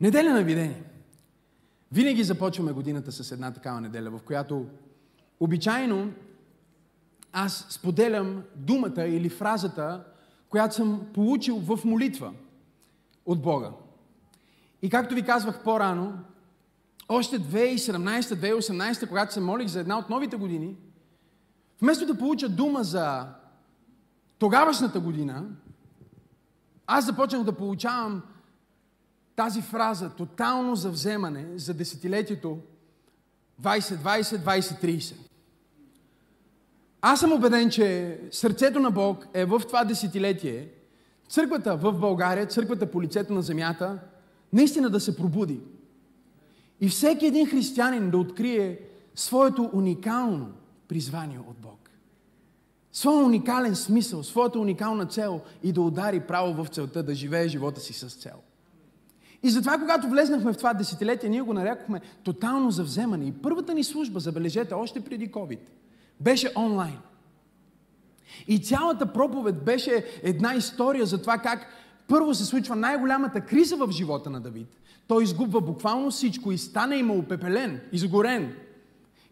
Неделя на видение. Винаги започваме годината с една такава неделя, в която обичайно аз споделям думата или фразата, която съм получил в молитва от Бога. И както ви казвах по-рано, още 2017-2018, когато се молих за една от новите години, вместо да получа дума за тогавашната година, аз започнах да получавам тази фраза тотално за вземане за десетилетието 2020-2030. Аз съм убеден, че сърцето на Бог е в това десетилетие, църквата в България, църквата по лицето на земята, наистина да се пробуди. И всеки един християнин да открие своето уникално призвание от Бог. Своя уникален смисъл, своята уникална цел и да удари право в целта да живее живота си с цел. И затова, когато влезнахме в това десетилетие, ние го нарекохме тотално завземане. И първата ни служба, забележете, още преди COVID, беше онлайн. И цялата проповед беше една история за това как първо се случва най-голямата криза в живота на Давид. Той изгубва буквално всичко и стана има опепелен, изгорен.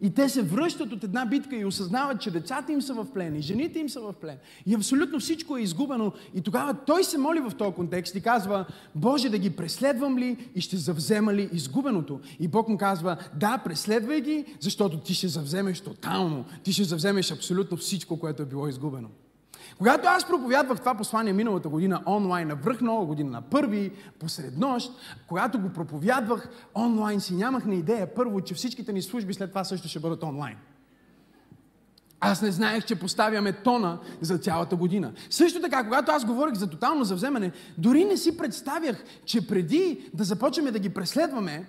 И те се връщат от една битка и осъзнават, че децата им са в плен, и жените им са в плен. И абсолютно всичко е изгубено. И тогава той се моли в този контекст и казва, Боже, да ги преследвам ли и ще завзема ли изгубеното? И Бог му казва, да, преследвай ги, защото ти ще завземеш тотално. Ти ще завземеш абсолютно всичко, което е било изгубено. Когато аз проповядвах това послание миналата година онлайн, на връх нова година, на първи, посред нощ, когато го проповядвах онлайн, си нямах на идея първо, че всичките ни служби след това също ще бъдат онлайн. Аз не знаех, че поставяме тона за цялата година. Също така, когато аз говорих за тотално завземане, дори не си представях, че преди да започнем да ги преследваме,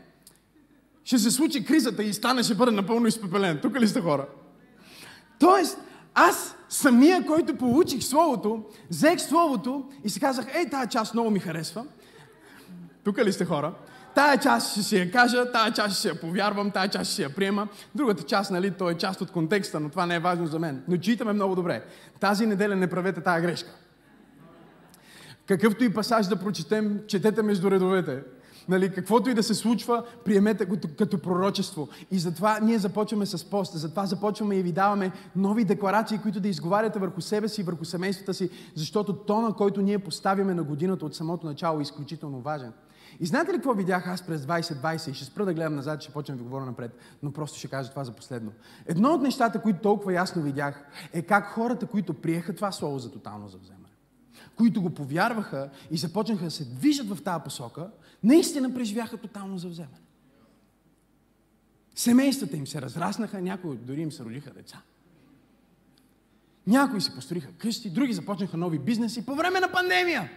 ще се случи кризата и стане ще бъде напълно изпепелен. Тук ли сте хора? Тоест, аз самия, който получих Словото, взех Словото и си казах, ей, тази част много ми харесва. Тук ли сте хора? Тая част ще си я кажа, тая част ще си я повярвам, тая част ще си я приема. Другата част, нали, то е част от контекста, но това не е важно за мен. Но читаме много добре. Тази неделя не правете тая грешка. Какъвто и пасаж да прочетем, четете между редовете. Нали, каквото и да се случва, приемете го като пророчество. И затова ние започваме с пост. Затова започваме и ви даваме нови декларации, които да изговаряте върху себе си, върху семействата си, защото тона, който ние поставяме на годината от самото начало е изключително важен. И знаете ли какво видях аз през 2020? И ще спра да гледам назад, ще почнем да говоря напред, но просто ще кажа това за последно. Едно от нещата, които толкова ясно видях, е как хората, които приеха това слово за тотално завземане, които го повярваха и започнаха да се движат в тази посока, наистина преживяха тотално завземане. Семействата им се разраснаха, някои дори им се родиха деца. Някои си построиха къщи, други започнаха нови бизнеси по време на пандемия.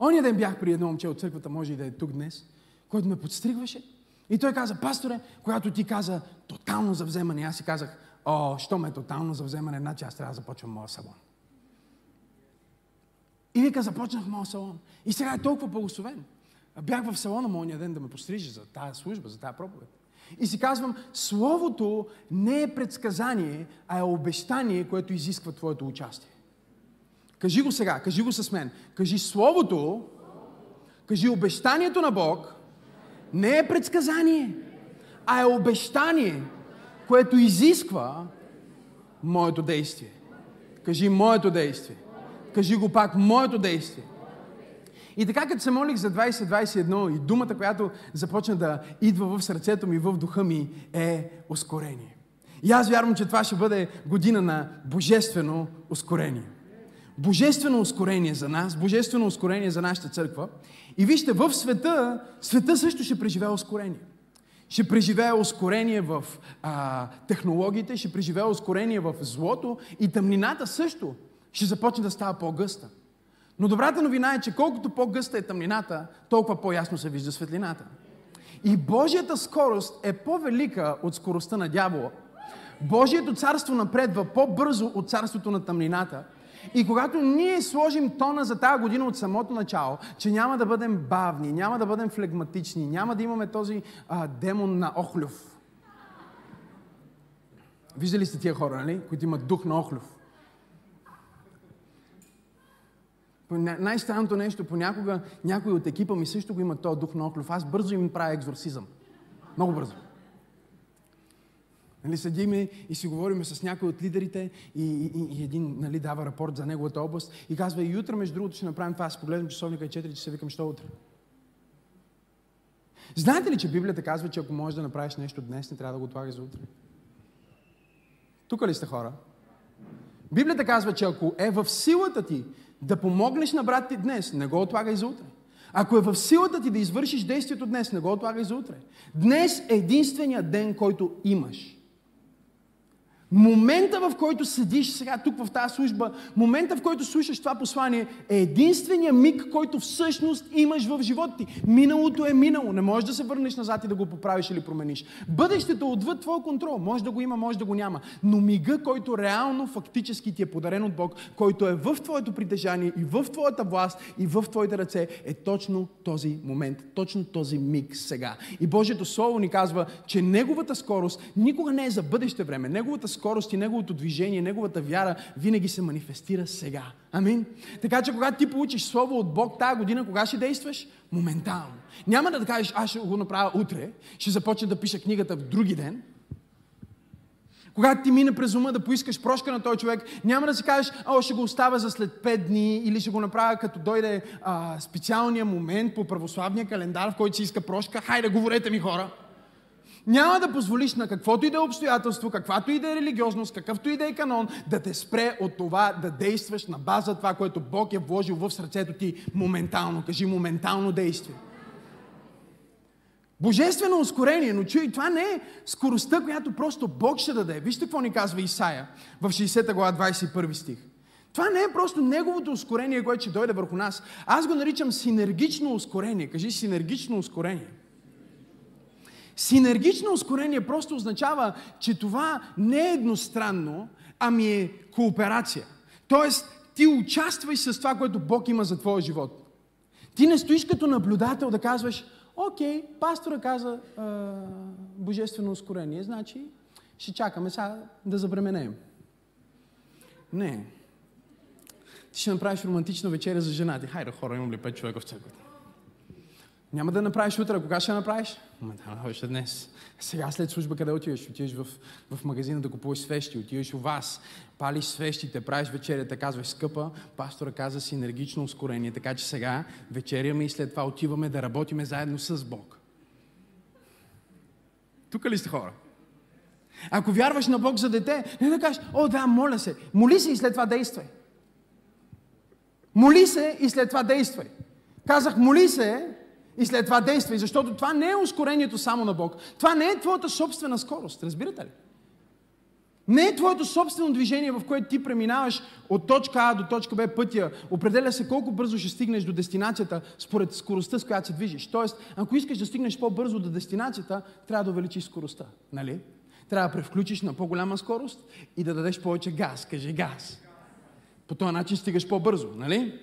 Оня ден бях при едно момче от църквата, може и да е тук днес, който ме подстригваше. И той каза, пасторе, когато ти каза тотално завземане, аз си казах, о, що ме е тотално завземане, значи аз трябва да започвам моя салон. И вика, започнах моят салон. И сега е толкова благословен. Бях в салона моя ден да ме пострижи за тази служба, за тази проповед. И си казвам, Словото не е предсказание, а е обещание, което изисква твоето участие. Кажи го сега, кажи го с мен. Кажи Словото, кажи обещанието на Бог, не е предсказание, а е обещание, което изисква моето действие. Кажи моето действие. Кажи го пак, моето действие. И така, като се молих за 2021 и думата, която започна да идва в сърцето ми, в духа ми, е ускорение. И аз вярвам, че това ще бъде година на божествено ускорение. Божествено ускорение за нас, божествено ускорение за нашата църква. И вижте, в света, света също ще преживее ускорение. Ще преживее ускорение в а, технологиите, ще преживее ускорение в злото и тъмнината също ще започне да става по-гъста. Но добрата новина е, че колкото по-гъста е тъмнината, толкова по-ясно се вижда светлината. И Божията скорост е по-велика от скоростта на дявола. Божието царство напредва по-бързо от царството на тъмнината. И когато ние сложим тона за тази година от самото начало, че няма да бъдем бавни, няма да бъдем флегматични, няма да имаме този а, демон на Охлюв. Виждали сте тия хора, нали? които имат дух на Охлюв. Най-странното нещо, понякога някой от екипа ми също го има този дух на оклюв. Аз бързо им правя екзорсизъм. Много бързо. Нали, седиме и си говорим с някой от лидерите и, и, и един нали, дава рапорт за неговата област и казва, и утре, между другото, ще направим това. Аз погледнем часовника и 4 часа, викам, що утре? Знаете ли, че Библията казва, че ако можеш да направиш нещо днес, не трябва да го отлагаш за утре? Тук ли сте хора? Библията казва, че ако е в силата ти да помогнеш на брат ти днес, не го отлагай за утре. Ако е в силата ти да извършиш действието днес, не го отлагай за утре. Днес е единствения ден, който имаш. Момента, в който седиш сега тук в тази служба, момента, в който слушаш това послание, е единствения миг, който всъщност имаш в живота ти. Миналото е минало. Не можеш да се върнеш назад и да го поправиш или промениш. Бъдещето е отвъд твоя контрол. Може да го има, може да го няма. Но мига, който реално, фактически ти е подарен от Бог, който е в твоето притежание и в твоята власт и в твоите ръце, е точно този момент, точно този миг сега. И Божието Слово ни казва, че Неговата скорост никога не е за бъдеще време. Неговата скорост и неговото движение, неговата вяра винаги се манифестира сега. Амин. Така че когато ти получиш Слово от Бог тази година, кога ще действаш? Моментално. Няма да кажеш, аз ще го направя утре, ще започна да пиша книгата в други ден. Когато ти мине през ума да поискаш прошка на този човек, няма да си кажеш, о, ще го оставя за след 5 дни или ще го направя като дойде а, специалния момент по православния календар, в който си иска прошка. Хайде, говорете ми хора. Няма да позволиш на каквото и да е обстоятелство, каквато и да е религиозност, какъвто и да е канон, да те спре от това да действаш на база това, което Бог е вложил в сърцето ти моментално. Кажи моментално действие. Божествено ускорение, но чуй, това не е скоростта, която просто Бог ще даде. Вижте какво ни казва Исаия в 60 глава 21 стих. Това не е просто неговото ускорение, което ще дойде върху нас. Аз го наричам синергично ускорение. Кажи синергично ускорение. Синергично ускорение просто означава, че това не е едностранно, ами е кооперация. Тоест, ти участваш с това, което Бог има за твоя живот. Ти не стоиш като наблюдател да казваш, окей, пастора каза а, божествено ускорение, значи ще чакаме сега да забременеем. Не. Ти ще направиш романтична вечеря за жена ти. Хайде, хора, имам ли пет човека в църквата? Няма да направиш утре. Кога ще направиш? Ама да, още днес. Сега след служба къде отиваш? Отиваш в, в магазина да купуваш свещи, отиваш у вас, палиш свещите, правиш вечерята, казваш скъпа, пастора каза си енергично ускорение, така че сега вечеряме и след това отиваме да работиме заедно с Бог. Тук ли сте хора? Ако вярваш на Бог за дете, не да кажеш, о да, моля се. Моли се и след това действай. Моли се и след това действай. Казах, моли се, и след това действай, защото това не е ускорението само на Бог. Това не е твоята собствена скорост, разбирате ли? Не е твоето собствено движение, в което ти преминаваш от точка А до точка Б пътя. Определя се колко бързо ще стигнеш до дестинацията според скоростта, с която се движиш. Тоест, ако искаш да стигнеш по-бързо до дестинацията, трябва да увеличиш скоростта. Нали? Трябва да превключиш на по-голяма скорост и да дадеш повече газ. Кажи газ. По този начин стигаш по-бързо. Нали?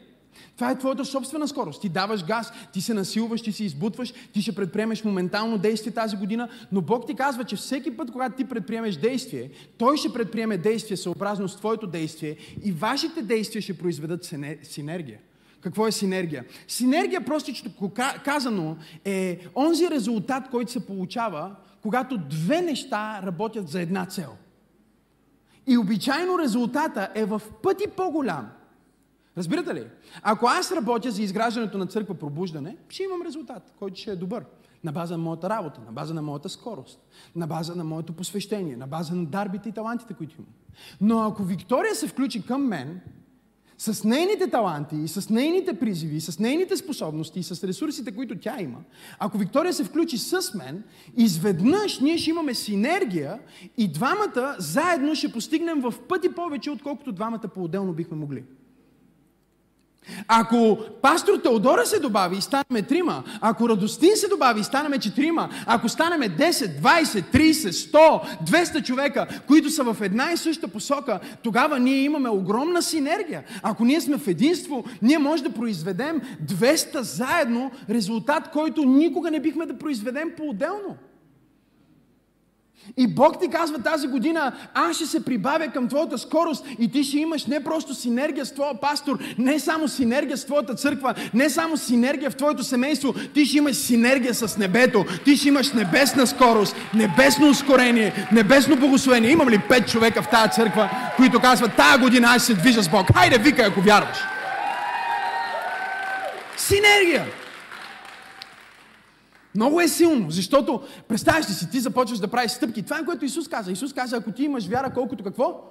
Това е твоята собствена скорост. Ти даваш газ, ти се насилваш, ти се избутваш, ти ще предприемеш моментално действие тази година, но Бог ти казва, че всеки път, когато ти предприемеш действие, Той ще предприеме действие съобразно с твоето действие и вашите действия ще произведат синергия. Какво е синергия? Синергия, простичко казано, е онзи резултат, който се получава, когато две неща работят за една цел. И обичайно резултата е в пъти по-голям – Разбирате ли? Ако аз работя за изграждането на църква пробуждане, ще имам резултат, който ще е добър. На база на моята работа, на база на моята скорост, на база на моето посвещение, на база на дарбите и талантите, които имам. Но ако Виктория се включи към мен, с нейните таланти, с нейните призиви, с нейните способности, и с ресурсите, които тя има, ако Виктория се включи с мен, изведнъж ние ще имаме синергия и двамата заедно ще постигнем в пъти повече, отколкото двамата по-отделно бихме могли. Ако пастор Теодора се добави и станеме трима, ако Радостин се добави и станеме четирима, ако станеме 10, 20, 30, 100, 200 човека, които са в една и съща посока, тогава ние имаме огромна синергия. Ако ние сме в единство, ние може да произведем 200 заедно резултат, който никога не бихме да произведем по-отделно. И Бог ти казва тази година, аз ще се прибавя към твоята скорост и ти ще имаш не просто синергия с твоя пастор, не само синергия с твоята църква, не само синергия в твоето семейство, ти ще имаш синергия с небето, ти ще имаш небесна скорост, небесно ускорение, небесно благословение. Имам ли пет човека в тази църква, които казват, тая година аз се движа с Бог? Хайде, викай, ако вярваш. Синергия! Много е силно, защото представяш ли си, ти започваш да правиш стъпки. Това е което Исус каза. Исус каза, ако ти имаш вяра, колкото какво?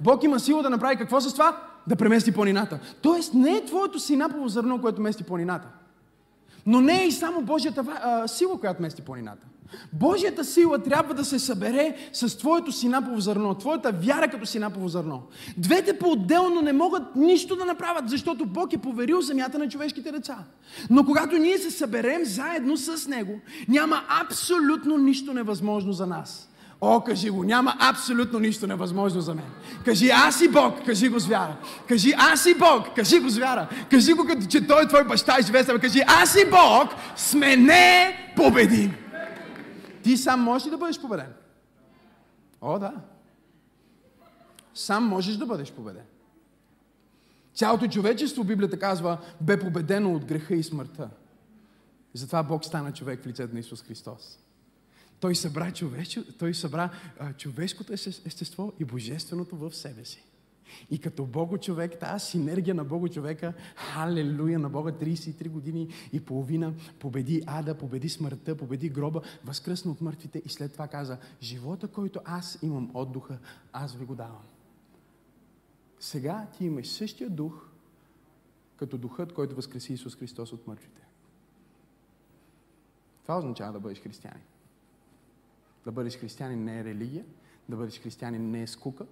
Бог има сила да направи какво с това? Да премести планината. Тоест не е твоето синапово зърно, което мести планината. Но не е и само Божията а, сила, която мести планината. Божията сила трябва да се събере с твоето синапово зърно, твоята вяра като синапово зърно. Двете по-отделно не могат нищо да направят, защото Бог е поверил земята на човешките деца. Но когато ние се съберем заедно с Него, няма абсолютно нищо невъзможно за нас. О, кажи го, няма абсолютно нищо невъзможно за мен. Кажи, аз и Бог, кажи го с вяра. Кажи, аз и Бог, кажи го с вяра. Кажи го, като че Той е твой баща и живее Кажи, аз и Бог сме не победими. Ти сам можеш ли да бъдеш победен? О, да. Сам можеш да бъдеш победен. Цялото човечество, Библията казва, бе победено от греха и смъртта. И затова Бог стана човек в лицето на Исус Христос. Той събра, човеч, той събра а, човешкото естество и божественото в себе си. И като Бого човек, тази синергия на Бого човека, халелуя на Бога, 33 години и половина, победи ада, победи смъртта, победи гроба, възкръсна от мъртвите и след това каза, живота, който аз имам от духа, аз ви го давам. Сега ти имаш същия дух, като духът, който възкреси Исус Христос от мъртвите. Това означава да бъдеш християнин. Да бъдеш християнин не е религия, да бъдеш християнин не е скука,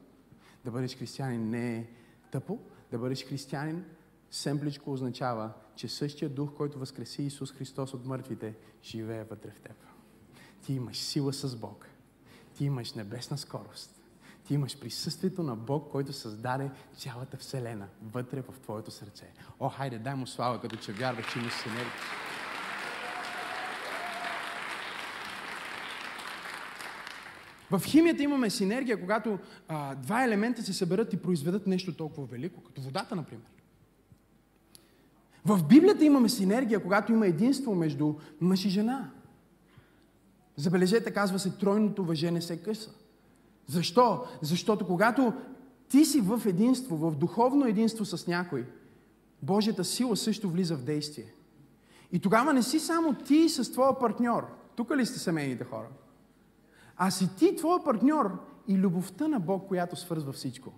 да бъдеш християнин не е тъпо, да бъдеш християнин семпличко означава, че същия дух, който възкреси Исус Христос от мъртвите, живее вътре в теб. Ти имаш сила с Бог. Ти имаш небесна скорост. Ти имаш присъствието на Бог, който създаде цялата Вселена вътре в твоето сърце. О, хайде, дай му слава, като че вярваш, че имаш синергия. В химията имаме синергия, когато а, два елемента се съберат и произведат нещо толкова велико, като водата, например. В Библията имаме синергия, когато има единство между мъж и жена. Забележете, казва се, тройното въже не се къса. Защо? Защото когато ти си в единство, в духовно единство с някой, Божията сила също влиза в действие. И тогава не си само ти с твоя партньор. Тук ли сте семейните хора? А си ти, твой партньор и любовта на Бог, която свързва всичко.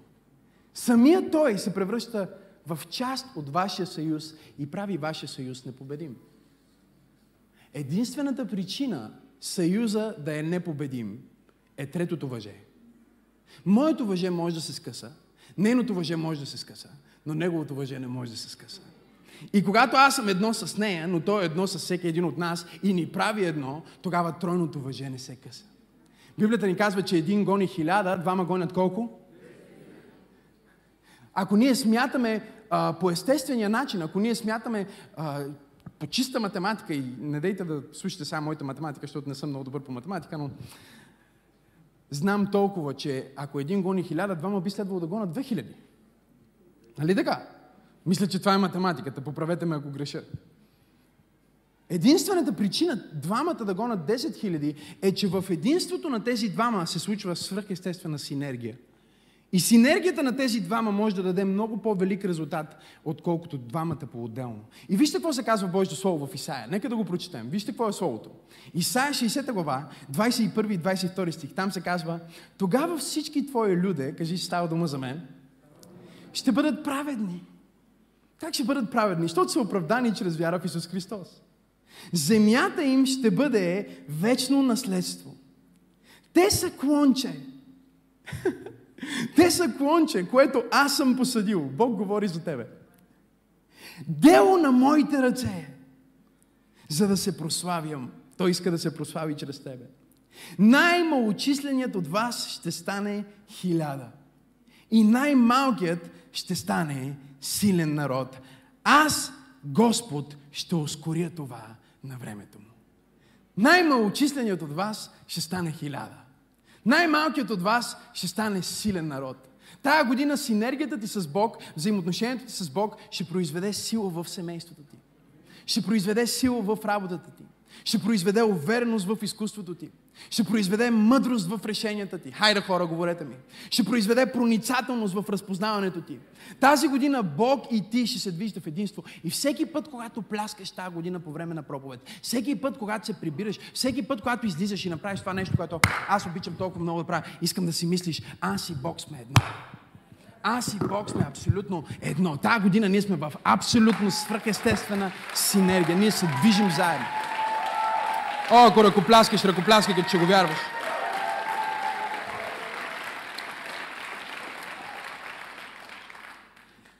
Самият Той се превръща в част от вашия съюз и прави вашия съюз непобедим. Единствената причина съюза да е непобедим е третото въже. Моето въже може да се скъса, нейното въже може да се скъса, но неговото въже не може да се скъса. И когато аз съм едно с нея, но той е едно с всеки един от нас и ни прави едно, тогава тройното въже не се къса. Библията ни казва, че един гони хиляда, двама гонят колко? Ако ние смятаме а, по естествения начин, ако ние смятаме а, по чиста математика, и не дейте да слушате само моята математика, защото не съм много добър по математика, но знам толкова, че ако един гони хиляда, двама би следвало да гонят две хиляди. Нали така? Мисля, че това е математиката. Поправете ме, ако греша. Единствената причина двамата да гонат 10 000 е, че в единството на тези двама се случва свръхестествена синергия. И синергията на тези двама може да даде много по-велик резултат, отколкото двамата по-отделно. И вижте какво се казва Божието Слово в Исаия. Нека да го прочетем. Вижте какво е Словото. Исаия 60 глава, 21 и 22 стих. Там се казва, тогава всички твои люде, кажи, става дума за мен, ще бъдат праведни. Как ще бъдат праведни? Защото са оправдани чрез вяра в Исус Христос. Земята им ще бъде вечно наследство. Те са клонче. Те са клонче, което аз съм посадил. Бог говори за тебе. Дело на моите ръце, за да се прославям. Той иска да се прослави чрез тебе. Най-малочисленият от вас ще стане хиляда. И най-малкият ще стане силен народ. Аз, Господ, ще ускоря това на времето му. най-малочисленият от вас ще стане хиляда. Най-малкият от вас ще стане силен народ. Тая година синергията ти с Бог, взаимоотношението ти с Бог ще произведе сила в семейството ти. Ще произведе сила в работата ти. Ще произведе увереност в изкуството ти. Ще произведе мъдрост в решенията ти. Хайде хора, говорете ми. Ще произведе проницателност в разпознаването ти. Тази година Бог и ти ще се движите в единство. И всеки път, когато пляскаш тази година по време на проповед, всеки път, когато се прибираш, всеки път, когато излизаш и направиш това нещо, което аз обичам толкова много да правя, искам да си мислиш, аз и Бог сме едно. Аз и Бог сме абсолютно едно. Тази година ние сме в абсолютно свръхестествена синергия. Ние се движим заедно. О, ако ръкопляскаш, ръкопляскай, като че го вярваш.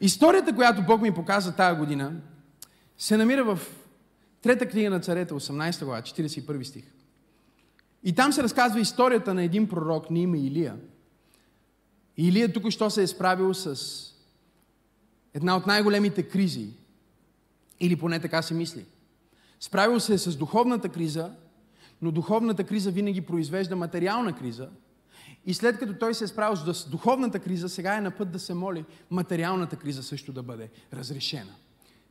Историята, която Бог ми показа тази година, се намира в Трета книга на царете, 18 глава, 41 стих. И там се разказва историята на един пророк на име Илия. И Илия тук що се е справил с една от най-големите кризи. Или поне така се мисли. Справил се е с духовната криза, но духовната криза винаги произвежда материална криза. И след като той се е справил с духовната криза, сега е на път да се моли материалната криза също да бъде разрешена.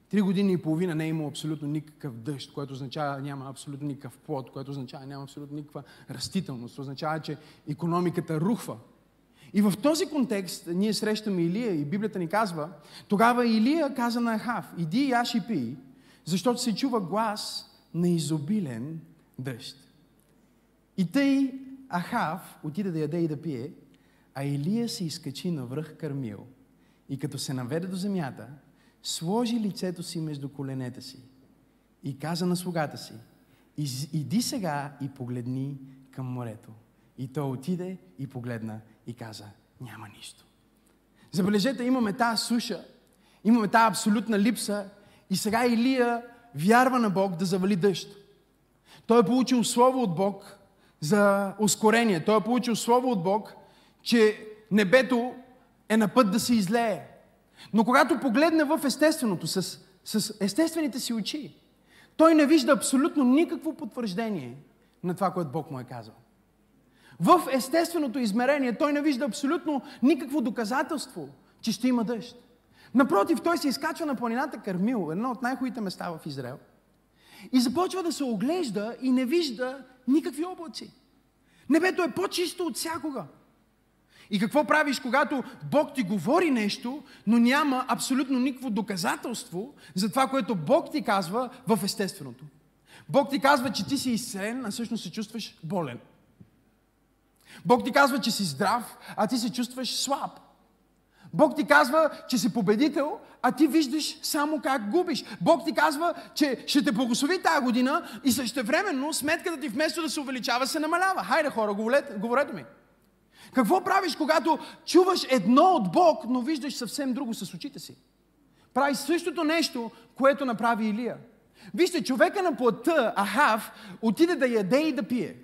Три години и половина не е имало абсолютно никакъв дъжд, което означава няма абсолютно никакъв плод, което означава няма абсолютно никаква растителност, означава, че економиката рухва. И в този контекст ние срещаме Илия и Библията ни казва, тогава Илия каза на Ахав, иди яш и пи, защото се чува глас на изобилен дъжд. И тъй Ахав отиде да яде и да пие, а Илия се изкачи на връх Кармил и като се наведе до земята, сложи лицето си между коленете си и каза на слугата си, иди сега и погледни към морето. И той отиде и погледна и каза, няма нищо. Забележете, имаме тази суша, имаме тази абсолютна липса и сега Илия вярва на Бог да завали дъжд. Той е получил слово от Бог за ускорение. Той е получил слово от Бог, че небето е на път да се излее. Но когато погледне в естественото, с, с естествените си очи, той не вижда абсолютно никакво потвърждение на това, което Бог му е казал. В естественото измерение той не вижда абсолютно никакво доказателство, че ще има дъжд. Напротив, той се изкачва на планината Кармил, едно от най-хубавите места в Израел. И започва да се оглежда и не вижда никакви облаци. Небето е по-чисто от всякога. И какво правиш, когато Бог ти говори нещо, но няма абсолютно никакво доказателство за това, което Бог ти казва в естественото? Бог ти казва, че ти си изцелен, а всъщност се чувстваш болен. Бог ти казва, че си здрав, а ти се чувстваш слаб. Бог ти казва, че си победител, а ти виждаш само как губиш. Бог ти казва, че ще те благослови тази година и същевременно сметката ти вместо да се увеличава, се намалява. Хайде хора, говорете, говорете ми. Какво правиш, когато чуваш едно от Бог, но виждаш съвсем друго с очите си? Прави същото нещо, което направи Илия. Вижте, човека на плътта, Ахав, отиде да яде и да пие.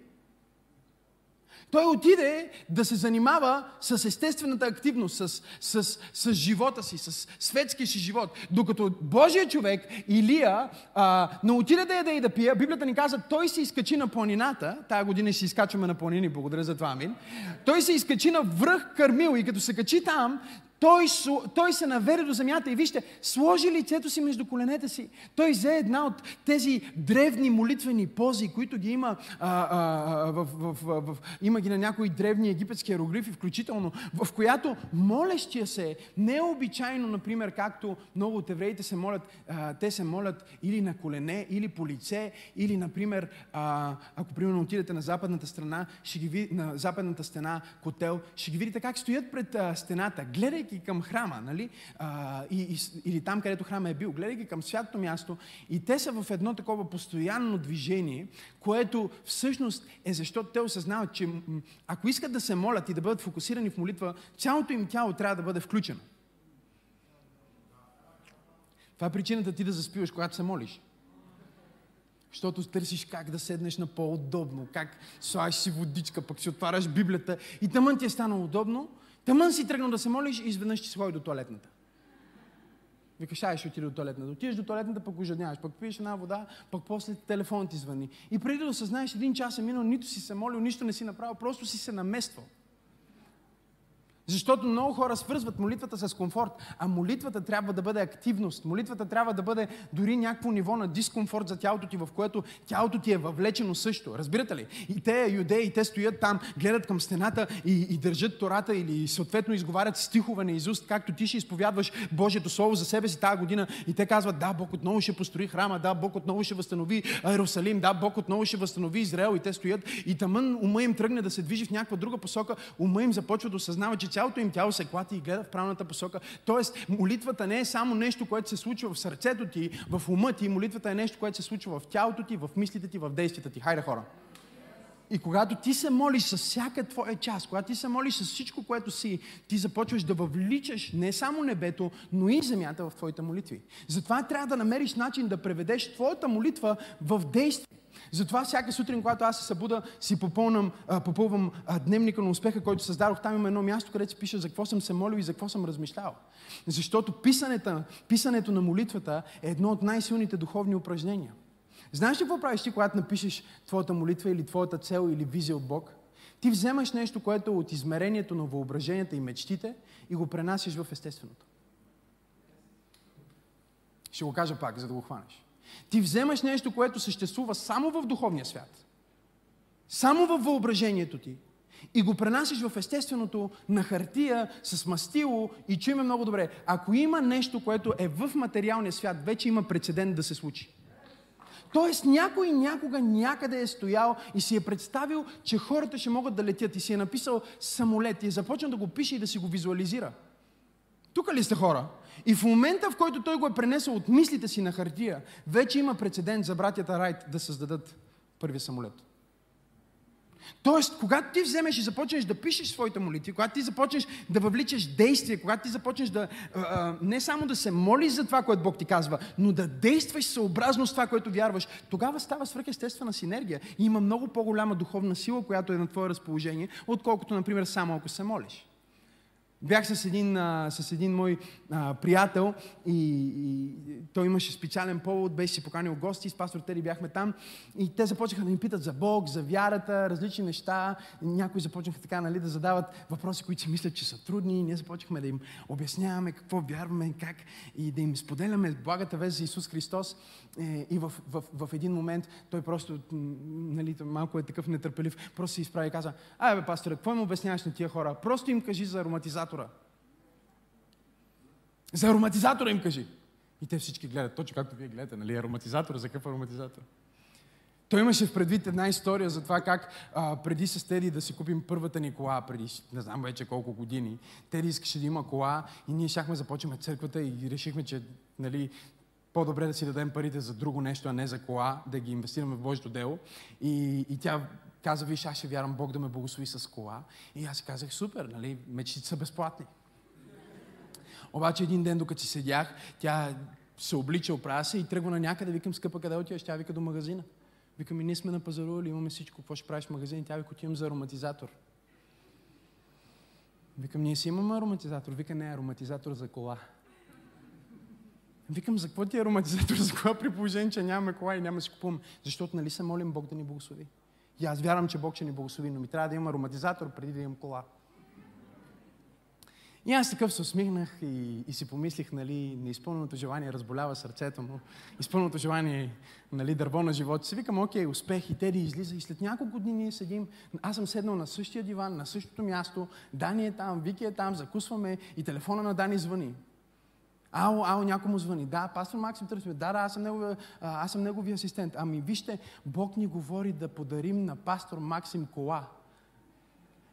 Той отиде да се занимава с естествената активност, с, с, с живота си, с светския си живот. Докато Божия човек, Илия, а, не отиде да яде и да пие, Библията ни казва, той се изкачи на планината, тая година ще изкачваме на планини, благодаря за това, амин. Той се изкачи на връх Кармил и като се качи там, той, той се навери до земята и вижте, сложи лицето си между коленете си. Той взе една от тези древни молитвени пози, които ги има, а, а, в, в, в, в, има ги на някои древни египетски иероглифи, включително, в която молещия се не е например, както много от евреите се молят, а, те се молят или на колене, или по лице, или, например, а, ако примерно отидете на западната страна, ще ги ви, на западната стена, котел, ще ги видите как стоят пред а, стената, гледайки гледайки към храма, нали? А, и, и, или там, където храма е бил, гледайки към святото място, и те са в едно такова постоянно движение, което всъщност е защото те осъзнават, че ако искат да се молят и да бъдат фокусирани в молитва, цялото им тяло трябва да бъде включено. Това е причината ти да заспиваш, когато се молиш. Защото търсиш как да седнеш на по-удобно, как слагаш си водичка, пък си отваряш Библията и тъмън ти е станало удобно, Тъмън си тръгнал да се молиш и изведнъж се ходи до туалетната. Викаш, ай, ще отида до туалетната. Отидеш до туалетната, пък ожедняваш, пък пиеш една вода, пък после телефон ти звъни. И преди да осъзнаеш, един час е минал, нито си се молил, нищо не си направил, просто си се намествал. Защото много хора свързват молитвата с комфорт, а молитвата трябва да бъде активност. Молитвата трябва да бъде дори някакво ниво на дискомфорт за тялото ти, в което тялото ти е въвлечено също. Разбирате ли? И те, юдеи, те стоят там, гледат към стената и, и държат Тората или съответно изговарят стихове на изуст, както ти ще изповядваш Божието Слово за себе си тази година. И те казват, да, Бог отново ще построи храма, да, Бог отново ще възстанови Иерусалим, да, Бог отново ще възстанови Израел. И те стоят и тъмън ума им тръгне да се движи в някаква друга посока. Ума им започва да осъзнава, че цялото им тяло се клати и гледа в правилната посока. Тоест, молитвата не е само нещо, което се случва в сърцето ти, в ума ти. Молитвата е нещо, което се случва в тялото ти, в мислите ти, в действията ти. Хайде, хора! И когато ти се молиш с всяка твоя част, когато ти се молиш с всичко, което си, ти започваш да въвличаш не само небето, но и земята в твоите молитви. Затова трябва да намериш начин да преведеш твоята молитва в действие. Затова всяка сутрин, когато аз се събуда, си попълнам, а, попълвам а, дневника на успеха, който създадох. Там има едно място, където се пише за какво съм се молил и за какво съм размишлял. Защото писането, писането на молитвата е едно от най-силните духовни упражнения. Знаеш ли какво правиш ти, когато напишеш твоята молитва или твоята цел или визия от Бог? Ти вземаш нещо, което е от измерението на въображенията и мечтите и го пренасяш в естественото. Ще го кажа пак, за да го хванеш. Ти вземаш нещо, което съществува само в духовния свят, само в въображението ти и го пренасиш в естественото на хартия с мастило и чуеме много добре. Ако има нещо, което е в материалния свят, вече има прецедент да се случи. Тоест някой някога някъде е стоял и си е представил, че хората ще могат да летят и си е написал самолет и е започнал да го пише и да си го визуализира. Тук ли сте хора? И в момента, в който той го е пренесъл от мислите си на хартия, вече има прецедент за братята Райт да създадат първи самолет. Тоест, когато ти вземеш и започнеш да пишеш своите молитви, когато ти започнеш да въвличаш действие, когато ти започнеш да а, не само да се молиш за това, което Бог ти казва, но да действаш съобразно с това, което вярваш, тогава става свръхестествена синергия и има много по-голяма духовна сила, която е на твое разположение, отколкото, например, само ако се молиш. Бях с един, а, с един мой а, приятел и, и той имаше специален повод, беше си поканил гости, с пастор Тери бяхме там и те започнаха да ни питат за Бог, за вярата, различни неща. Някои започнаха така нали, да задават въпроси, които си мислят, че са трудни. Ние започнахме да им обясняваме какво вярваме, как и да им споделяме благата вест за Исус Христос. Е, и в, в, в, един момент той просто, нали, малко е такъв нетърпелив, просто се изправи и каза, ай бе, пасторе, какво им обясняваш на тия хора? Просто им кажи за ароматизатора. За ароматизатора им кажи. И те всички гледат, точно както вие гледате, нали, ароматизатора, за какъв ароматизатор? Той имаше в предвид една история за това как а, преди с Теди да си купим първата ни кола, преди не знам вече колко години. Теди искаше да има кола и ние щяхме започваме църквата и решихме, че нали, по-добре да си дадем парите за друго нещо, а не за кола, да ги инвестираме в Божието дело. И, и тя каза, виж, аз ще вярвам Бог да ме благослови с кола. И аз казах, супер, нали, мечтите са безплатни. Обаче един ден, докато си седях, тя се облича, оправя се и тръгва на някъде, викам, скъпа, къде отиваш? Тя вика до магазина. Викам, и ние сме на пазарували, имаме всичко, какво ще правиш в магазин? Тя вика, отивам за ароматизатор. Викам, ние си имаме ароматизатор. Вика, не, ароматизатор за кола. Викам, за какво ти е ароматизатор за кола при положение, че нямаме кола и няма да си купуваме? Защото нали се молим Бог да ни благослови? И аз вярвам, че Бог ще ни благослови, но ми трябва да има ароматизатор преди да имам кола. И аз такъв се усмихнах и, и си помислих, нали, неизпълненото желание разболява сърцето му, изпълненото желание, нали, дърво на живота си. Викам, окей, успех и Теди излиза и след няколко дни ние седим, аз съм седнал на същия диван, на същото място, Дани е там, Вики е там, закусваме и телефона на Дани звъни. Ао, ао, някой му звъни. Да, пастор Максим търсим. Да, да, аз съм, негови, аз съм негови асистент. Ами вижте, Бог ни говори да подарим на пастор Максим кола.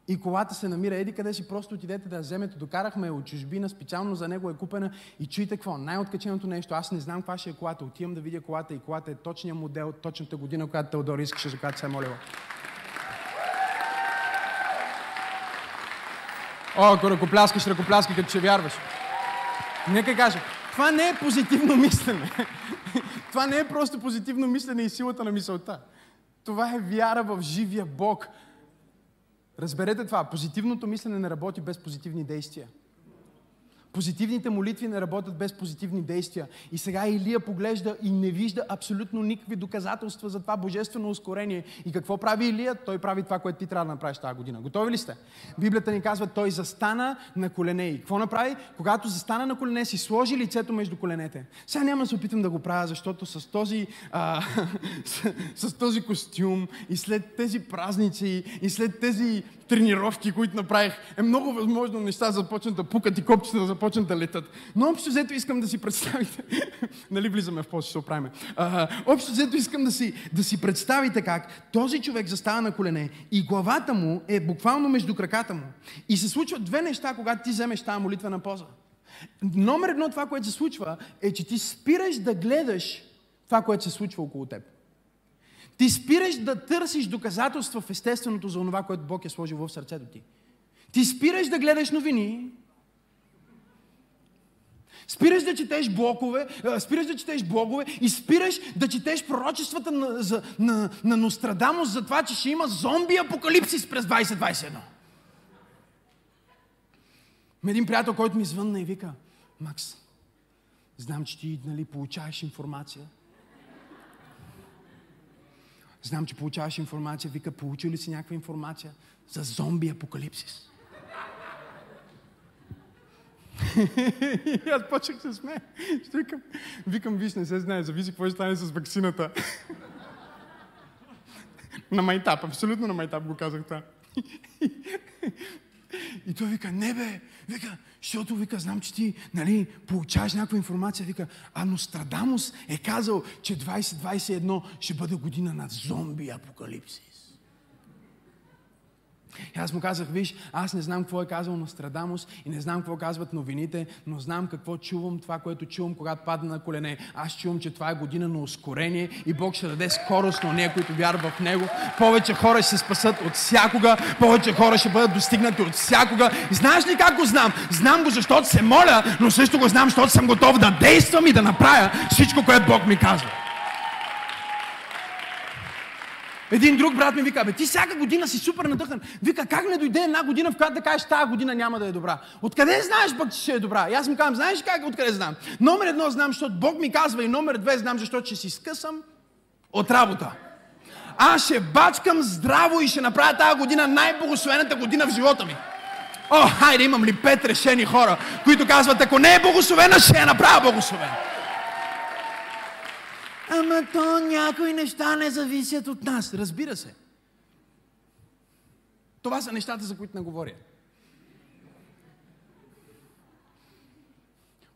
И колата се намира еди къде си, просто отидете да я вземете. Докарахме от чужбина, специално за него е купена. И чуйте какво, най-откаченото нещо, аз не знам каква ще е колата. Отивам да видя колата и колата е точния модел, точната година, която Теодор искаше, за която се е молила. О, ако ръкопляскаш, ръкопляскай, като ще вярваш. Нека кажа, това не е позитивно мислене. това не е просто позитивно мислене и силата на мисълта. Това е вяра в живия Бог. Разберете това. Позитивното мислене не работи без позитивни действия. Позитивните молитви не работят без позитивни действия. И сега Илия поглежда и не вижда абсолютно никакви доказателства за това божествено ускорение. И какво прави Илия? Той прави това, което ти трябва да направиш тази година. Готови ли сте? Библията ни казва, той застана на колене. И какво направи? Когато застана на колене, си сложи лицето между коленете. Сега няма да се опитам да го правя, защото с този, а, с, с този костюм и след тези празници и след тези тренировки, които направих, е много възможно неща започнат да пукат и копчета да започнат да летат. Но общо взето искам да си представите, нали влизаме в после, ще оправим. общо взето искам да си, да си представите как този човек застава на колене и главата му е буквално между краката му. И се случват две неща, когато ти вземеш тази молитвена поза. Номер едно това, което се случва, е, че ти спираш да гледаш това, което се случва около теб. Ти спираш да търсиш доказателства в естественото за това, което Бог е сложил в сърцето ти. Ти спираш да гледаш новини, спираш да четеш блокове, спираш да четеш блогове и спираш да четеш пророчествата на, за, на, на Нострадамус за това, че ще има зомби апокалипсис през 2021. Един приятел, който ми звънна и вика, Макс, знам, че ти нали, получаваш информация – Знам, че получаваш информация. Вика, получил ли си някаква информация за зомби апокалипсис? И аз почнах се смея. Викам, викам, виж, не се знае, зависи какво ще стане с вакцината. на майтап, абсолютно на майтап го казах това. И той вика, не бе, вика, защото вика, знам, че ти, нали, получаваш някаква информация, вика, а Нострадамус е казал, че 2021 ще бъде година на зомби апокалипсис. И аз му казах, виж, аз не знам какво е казал Нострадамус и не знам какво казват новините, но знам какво чувам, това, което чувам, когато падна на колене. Аз чувам, че това е година на ускорение и Бог ще даде скорост на нея, които вярват в Него. Повече хора ще се спасат от всякога, повече хора ще бъдат достигнати от всякога. И знаеш ли как го знам? Знам го, защото се моля, но също го знам, защото съм готов да действам и да направя всичко, което Бог ми казва. Един друг брат ми вика, бе, ти всяка година си супер надъхан. Вика, как не дойде една година, в която да кажеш, тази година няма да е добра? Откъде знаеш пък, че ще е добра? И аз му казвам, знаеш как, откъде знам? Номер едно знам, защото Бог ми казва и номер две знам, защото ще си скъсам от работа. Аз ще бачкам здраво и ще направя тази година най-богословената година в живота ми. О, хайде, имам ли пет решени хора, които казват, ако не е богословена, ще я направя богословена. Ама то някои неща не зависят от нас. Разбира се. Това са нещата, за които не говоря.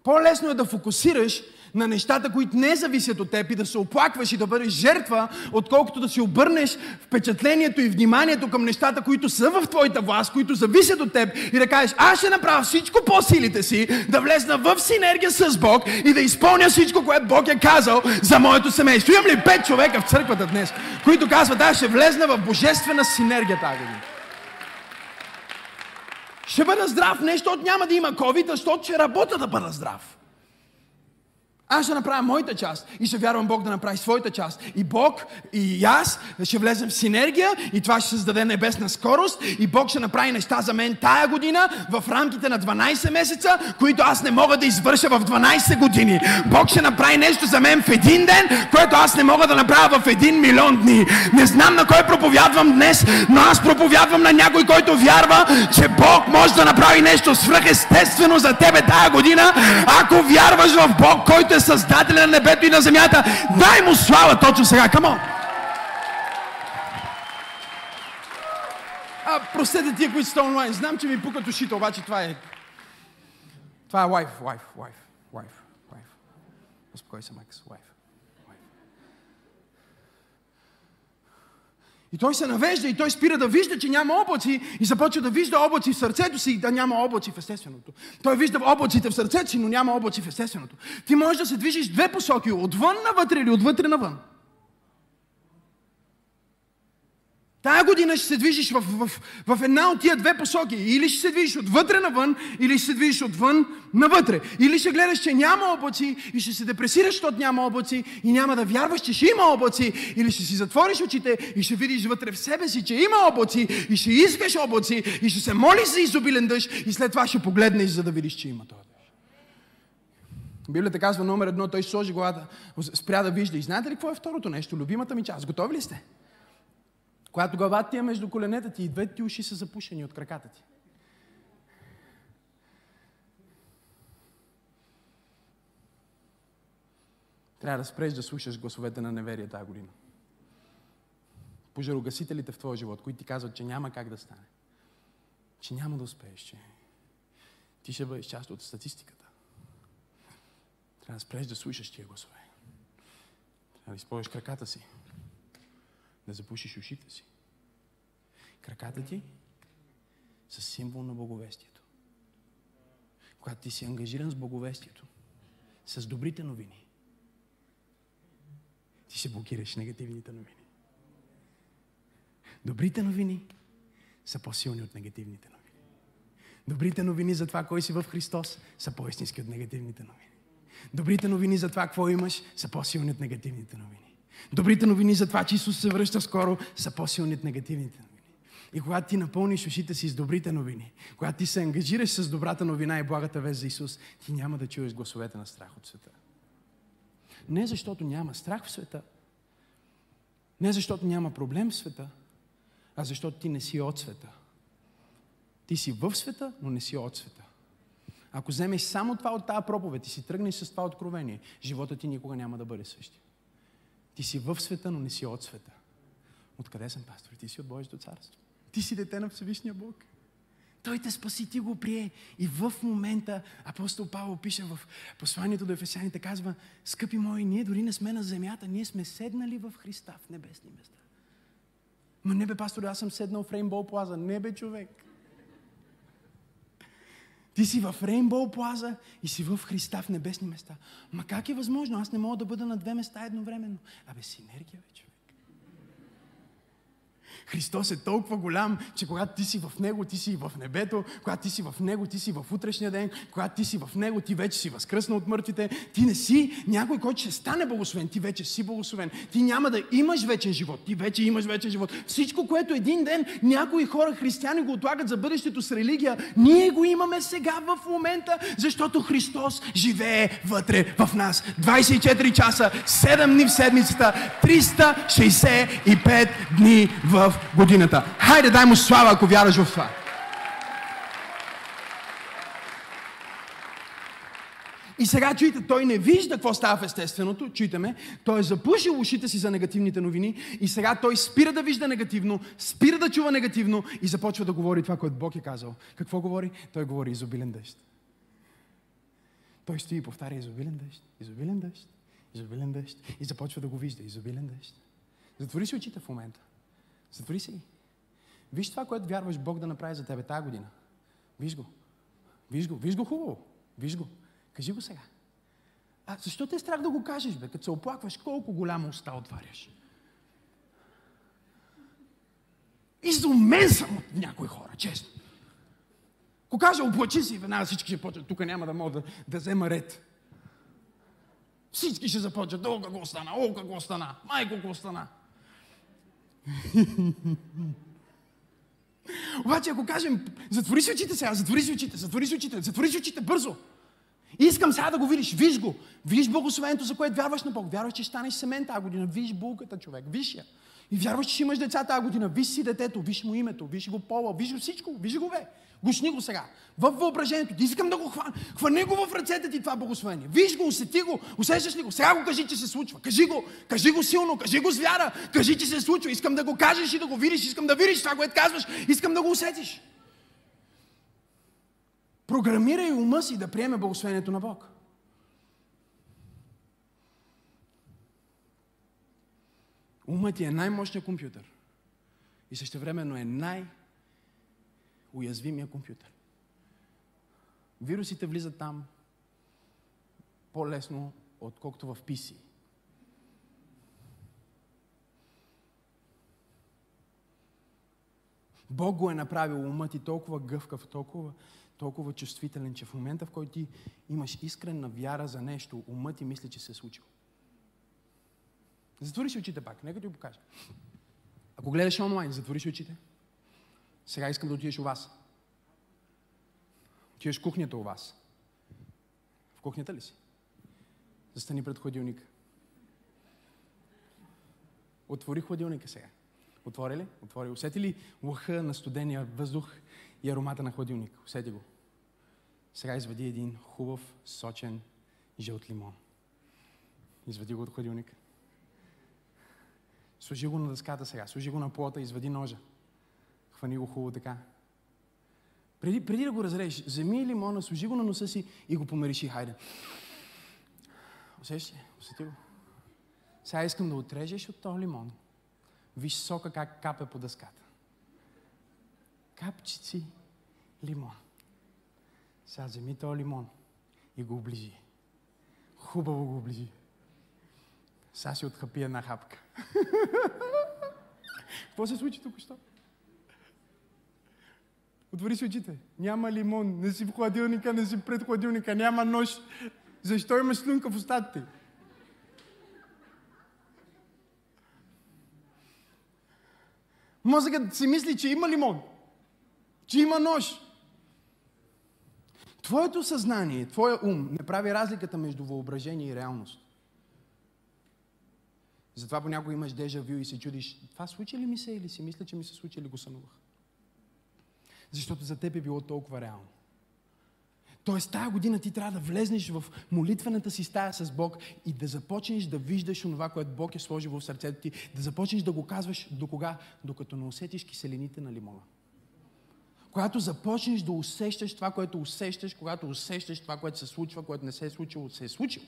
По-лесно е да фокусираш на нещата, които не зависят от теб и да се оплакваш и да бъдеш жертва, отколкото да си обърнеш впечатлението и вниманието към нещата, които са в твоята власт, които зависят от теб и да кажеш, аз ще направя всичко по силите си, да влезна в синергия с Бог и да изпълня всичко, което Бог е казал за моето семейство. Имам ли пет човека в църквата днес, които казват, аз ще влезна в божествена синергия тази? Ще бъда здрав не защото няма да има COVID, а защото ще работя да бъда здрав. Аз ще направя моята част и ще вярвам Бог да направи своята част. И Бог и аз ще влезем в синергия и това ще създаде небесна скорост и Бог ще направи неща за мен тая година в рамките на 12 месеца, които аз не мога да извърша в 12 години. Бог ще направи нещо за мен в един ден, което аз не мога да направя в един милион дни. Не знам на кой проповядвам днес, но аз проповядвам на някой, който вярва, че Бог може да направи нещо свръхестествено за тебе тая година, ако вярваш в Бог, който е създателя на небето и на земята. Дай му слава точно сега. Камо! А, простете тия, които сте онлайн. Знам, че ми пукат ушите, обаче това е... Това е лайф, лайф, лайф, лайф, лайф. Успокой се, Макс, лайф. И той се навежда и той спира да вижда, че няма облаци и започва да вижда облаци в сърцето си и да няма облаци в естественото. Той вижда облаците в сърцето си, но няма облаци в естественото. Ти можеш да се движиш две посоки, отвън навътре или отвътре навън. Тая година ще се движиш в, в, в една от тия две посоки. Или ще се движиш отвътре навън, или ще се движиш отвън навътре. Или ще гледаш, че няма облаци и ще се депресираш, защото няма облаци и няма да вярваш, че ще има облаци. Или ще си затвориш очите и ще видиш вътре в себе си, че има облаци и ще искаш облаци и ще се молиш за изобилен дъжд и след това ще погледнеш, за да видиш, че има този дъжд. Библията казва номер едно, той сложи главата, спря да вижда. И знаете ли какво е второто нещо? Любимата ми част. Готови ли сте? Когато главата ти е между коленета ти и двете ти уши са запушени от краката ти. Трябва да спреш да слушаш гласовете на неверие тази година. Пожарогасителите в твоя живот, които ти казват, че няма как да стане. Че няма да успееш, че ти ще бъдеш част от статистиката. Трябва да спреш да слушаш тия гласове. Трябва да използваш краката си. Да запушиш ушите си. Краката ти са символ на благовестието. Когато ти си ангажиран с благовестието, с добрите новини, ти ще блокираш негативните новини. Добрите новини са по-силни от негативните новини. Добрите новини за това, кой си в Христос, са по-истински от негативните новини. Добрите новини за това, какво имаш, са по-силни от негативните новини. Добрите новини за това, че Исус се връща скоро, са по-силни от негативните новини. И когато ти напълниш ушите си с добрите новини, когато ти се ангажираш с добрата новина и благата вест за Исус, ти няма да чуеш гласовете на страх от света. Не защото няма страх в света, не защото няма проблем в света, а защото ти не си от света. Ти си в света, но не си от света. Ако вземеш само това от тази проповед и си тръгнеш с това откровение, живота ти никога няма да бъде същия. Ти си в света, но не си от света. Откъде съм пастор? Ти си от Божието царство. Ти си дете на Всевишния Бог. Той те спаси, ти го прие. И в момента апостол Павел пише в посланието до Ефесяните, казва, скъпи мои, ние дори не сме на земята, ние сме седнали в Христа в небесни места. Но не бе, пастор, аз съм седнал в Рейнбоу Плаза. Не бе, човек. Ти си в Рейнбоу Плаза и си в Христа в небесни места. Ма как е възможно? Аз не мога да бъда на две места едновременно. Абе, синергия вече. Христос е толкова голям, че когато ти си в Него, ти си в небето, когато ти си в Него, ти си в утрешния ден, когато ти си в Него, ти вече си възкръсна от мъртвите. Ти не си някой, който ще стане благословен, ти вече си благословен. Ти няма да имаш вечен живот, ти вече имаш вечен живот. Всичко, което един ден някои хора, християни, го отлагат за бъдещето с религия, ние го имаме сега в момента, защото Христос живее вътре в нас. 24 часа, 7 дни в седмицата, 365 дни в годината. Хайде, дай му слава, ако вярваш в това. И сега чуйте, той не вижда какво става в естественото, чуйте ме, той е запушил ушите си за негативните новини и сега той спира да вижда негативно, спира да чува негативно и започва да говори това, което Бог е казал. Какво говори? Той говори изобилен дъжд. Той стои и повтаря изобилен дъжд, изобилен дъжд, изобилен дъжд и започва да го вижда, изобилен дъжд. Затвори си очите в момента. Затвори си ги. Виж това, което вярваш Бог да направи за тебе тази година. Виж го. Виж го. Виж го хубаво. Виж го. Кажи го сега. А защо те е страх да го кажеш, бе? Като се оплакваш, колко голяма уста отваряш? Изумен съм от някои хора, честно. Ако кажа, оплачи си, веднага всички ще почват. Тук няма да мога да, да взема ред. Всички ще започват. О, какво стана? О, какво стана? Майко, какво стана? Обаче, ако кажем, затвори си очите сега, затвори си очите, затвори си очите, затвори си очите бързо. Искам сега да го видиш. Виж го. Виж благословението, за което вярваш на Бог. Вярваш, че станеш семен тази година. Виж булката, човек. Виж я. И вярваш, че имаш деца тази година. Виж си детето, виж му името, виж го пола, виж го всичко. Виж го, бе. Гушни го сега. В въображението ти. Искам да го хвана. Хвани го в ръцете ти това благословение. Виж го, усети го. Усещаш ли го? Сега го кажи, че се случва. Кажи го. Кажи го силно. Кажи го с вяра. Кажи, че се случва. Искам да го кажеш и да го видиш. Искам да видиш това, което казваш. Искам да го усетиш. Програмирай ума си да приеме благословението на Бог. Умът ти е най-мощният компютър. И също времено е най-уязвимия компютър. Вирусите влизат там по-лесно, отколкото в PC. Бог го е направил умът ти толкова гъвкав, толкова, толкова чувствителен, че в момента, в който ти имаш искрена вяра за нещо, умът ти мисли, че се е случило. Затвори си очите пак, нека ти го покажа. Ако гледаш онлайн, затвори си очите. Сега искам да отидеш у вас. Отидеш в кухнята у вас. В кухнята ли си? Застани пред хладилника. Отвори хладилника сега. Отвори ли? Отвори. Усети ли лъха на студения въздух и аромата на хладилника? Усети го. Сега извади един хубав, сочен, жълт лимон. Извади го от хладилника. Сложи го на дъската сега. Сложи го на плота, извади ножа. Хвани го хубаво така. Преди, преди да го разрежеш, вземи лимона, сложи го на носа си и го помериши. Хайде. Усещаш ли? Усети го. Сега искам да отрежеш от този лимон. Виж сока как капе по дъската. Капчици лимон. Сега вземи този лимон и го оближи. Хубаво го оближи. Сега си отхапи една хапка. Какво се случи тук? Що? Отвори си очите. Няма лимон, не си в хладилника, не си пред хладилника, няма нож. Защо имаш слюнка в устата Мозъкът си мисли, че има лимон, че има нож. Твоето съзнание, твоя ум не прави разликата между въображение и реалност. Затова понякога имаш дежавю и се чудиш, това случи ли ми се или си мисля, че ми се случи или го сънувах. Защото за теб е било толкова реално. Тоест, тази година ти трябва да влезнеш в молитвената си стая с Бог и да започнеш да виждаш това, което Бог е сложил в сърцето ти, да започнеш да го казваш до кога? Докато не усетиш киселините на лимона. Когато започнеш да усещаш това, което усещаш, когато усещаш това, което се случва, което не се е случило, се е случило.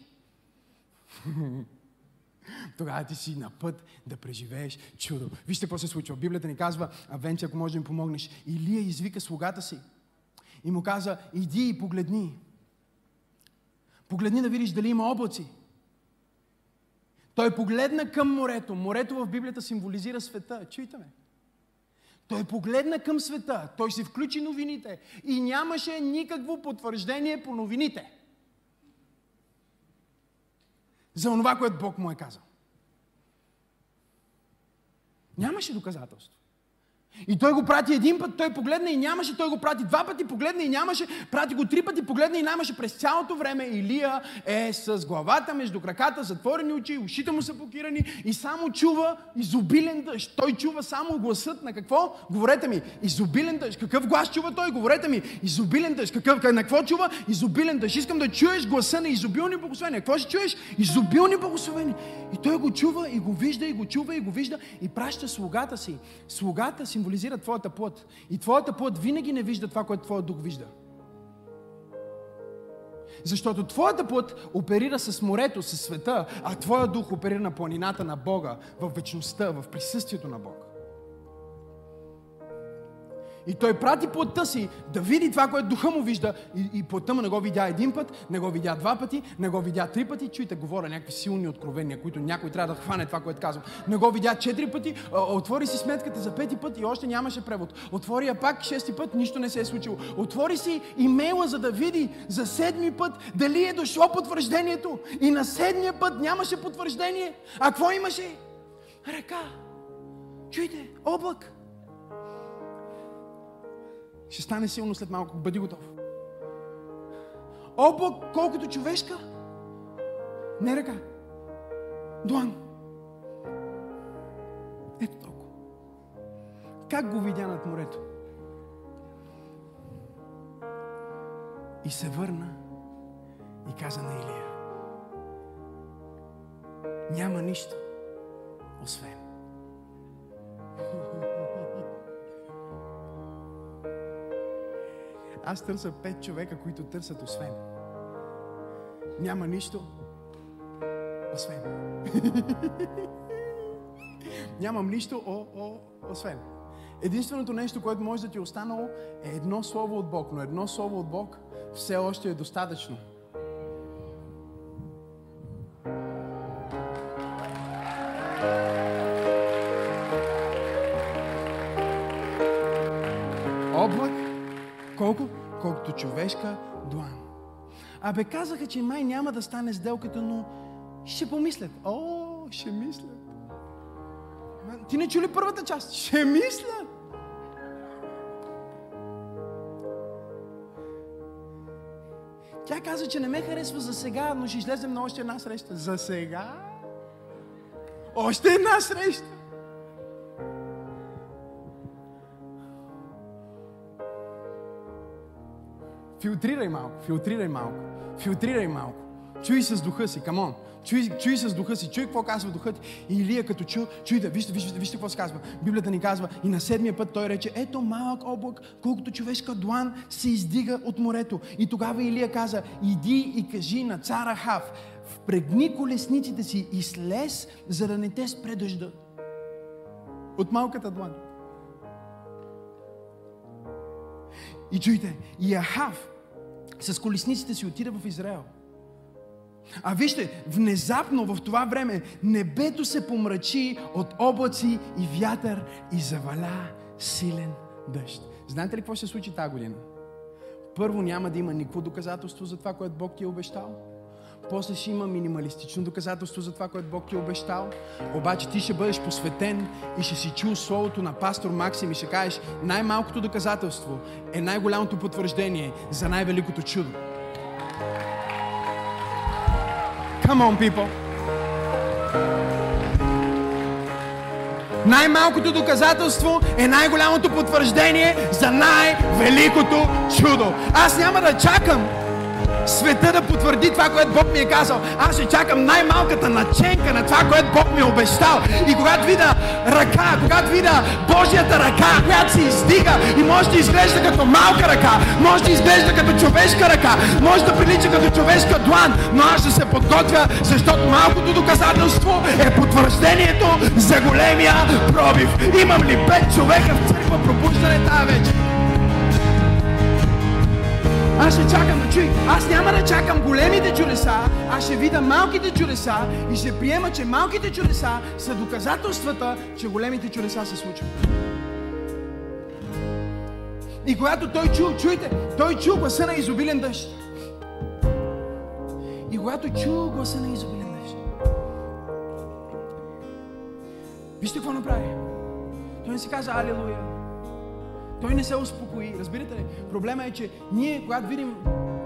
Тогава ти си на път да преживееш чудо. Вижте какво се случва. Библията ни казва, Авенция, ако може да им помогнеш. Илия извика слугата си и му каза, иди и погледни. Погледни да видиш дали има облаци. Той погледна към морето. Морето в Библията символизира света. Чуйте ме. Той погледна към света. Той си включи новините. И нямаше никакво потвърждение по новините. За това, което Бог му е казал. Нямаше доказателство. И той го прати един път, той погледна и нямаше, той го прати два пъти, погледна и нямаше, прати го три пъти, погледна и нямаше. През цялото време Илия е с главата между краката, затворени очи, ушите му са покирани и само чува изобилен дъжд. Той чува само гласът на какво? Говорете ми, изобилен дъжд. Какъв глас чува той? Говорете ми, изобилен дъжд. Какъв, на какво чува? Изобилен дъжд. Искам да чуеш гласа на изобилни благословения. Какво ще чуеш? Изобилни благословения. И той го чува и го вижда и го чува и го вижда и праща слугата си. Слугата си символизира твоята плът. И твоята плът винаги не вижда това, което твоят дух вижда. Защото твоята плът оперира с морето, с света, а твоя дух оперира на планината на Бога, в вечността, в присъствието на Бог. И той прати плътта си да види това, което духа му вижда. И, и плътта му не го видя един път, не го видя два пъти, не го видя три пъти. Чуйте, говоря някакви силни откровения, които някой трябва да хване това, което казвам. Не го видя четири пъти, отвори си сметката за пети път и още нямаше превод. Отвори я пак шести път, нищо не се е случило. Отвори си имейла, за да види за седми път дали е дошло потвърждението. И на седмия път нямаше потвърждение. А какво имаше? Ръка. Чуйте, облак. Ще стане силно след малко. Бъди готов. Облак, колкото човешка. Не ръка. Дуан. Ето толкова. Как го видя над морето? И се върна и каза на Илия. Няма нищо, освен. Аз търся пет човека, които търсят освен. Няма нищо, освен. Нямам нищо, о, о, освен. Единственото нещо, което може да ти е останало, е едно слово от Бог, но едно слово от Бог все още е достатъчно. Абе, казаха, че май няма да стане сделката, но ще помислят. О, ще мислят. Ти не чули първата част? Ще мислят. Тя каза, че не ме харесва за сега, но ще излезем на още една среща. За сега? Още една среща. Филтрирай малко, филтрирай малко, филтрирай малко. Чуй с духа си, камон. Чуй, чуй с духа си, чуй какво казва духът. И Илия като чу, чуйте, вижте, вижте, вижте какво се казва. Библията ни казва, и на седмия път той рече, ето малък облак, колкото човешка длан се издига от морето. И тогава Илия каза, иди и кажи на цара Хав, впрегни колесниците си и слез, за да не те спре дъжда. От малката длан. И чуйте, и Ахав с колесниците си отида в Израел. А вижте, внезапно в това време небето се помрачи от облаци и вятър и заваля силен дъжд. Знаете ли какво ще случи тази година? Първо няма да има никакво доказателство за това, което Бог ти е обещал. После ще има минималистично доказателство за това, което Бог ти е обещал. Обаче ти ще бъдеш посветен и ще си чул словото на пастор Максим и ще кажеш, най-малкото доказателство е най-голямото потвърждение за най-великото чудо. Come on, people. Най-малкото доказателство е най-голямото потвърждение за най-великото чудо. Аз няма да чакам света да потвърди това, което Бог ми е казал. Аз ще чакам най-малката наченка на това, което Бог ми е обещал. И когато видя ръка, когато видя Божията ръка, която се издига и може да изглежда като малка ръка, може да изглежда като човешка ръка, може да прилича като човешка длан, но аз ще се подготвя, защото малкото доказателство е потвърждението за големия пробив. Имам ли пет човека в църква пробуждане тази вечер? Аз ще чакам да чуй. Аз няма да чакам големите чудеса, аз ще видя малките чудеса и ще приема, че малките чудеса са доказателствата, че големите чудеса се случват. И когато той чу, чуйте, той чу гласа на изобилен дъжд. И когато чу гласа на изобилен дъжд. Вижте какво направи. Той не си каза Алилуя. Той не се успокои. Разбирате ли? Проблема е, че ние, когато видим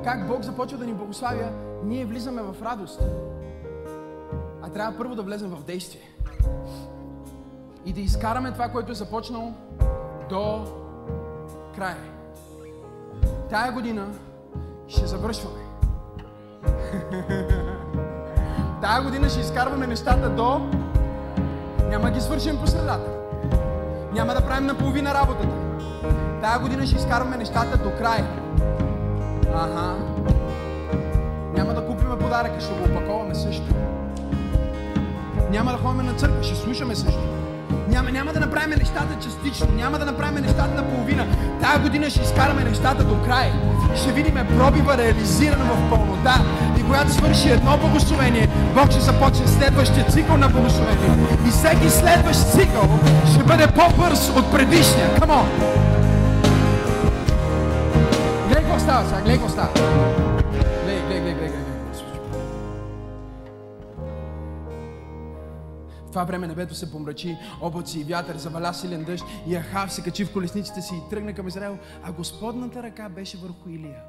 как Бог започва да ни благославя, ние влизаме в радост. А трябва първо да влезем в действие. И да изкараме това, което е започнало до края. Тая година ще завършваме. Тая година ще изкарваме нещата до... Няма ги свършим по средата. Няма да правим наполовина работата. Тая година ще изкарваме нещата до край. Ага. Няма да купиме подаръка, ще го опаковаме също. Няма да ходим на църква, ще слушаме също. Няма, няма да направим нещата частично, няма да направим нещата на половина. Тая година ще изкараме нещата до край. Ще видим пробива реализирана в пълнота. И когато свърши едно благословение, Бог ще започне следващия цикъл на благословение. И всеки следващ цикъл ще бъде по-бърз от предишния. Come on! Сега, гледай какво става. Гледай, гледай, гледай, гледай. В това време небето се помрачи, облаци и вятър, заваля силен дъжд и Ахав се качи в колесниците си и тръгна към Израел, а Господната ръка беше върху Илия.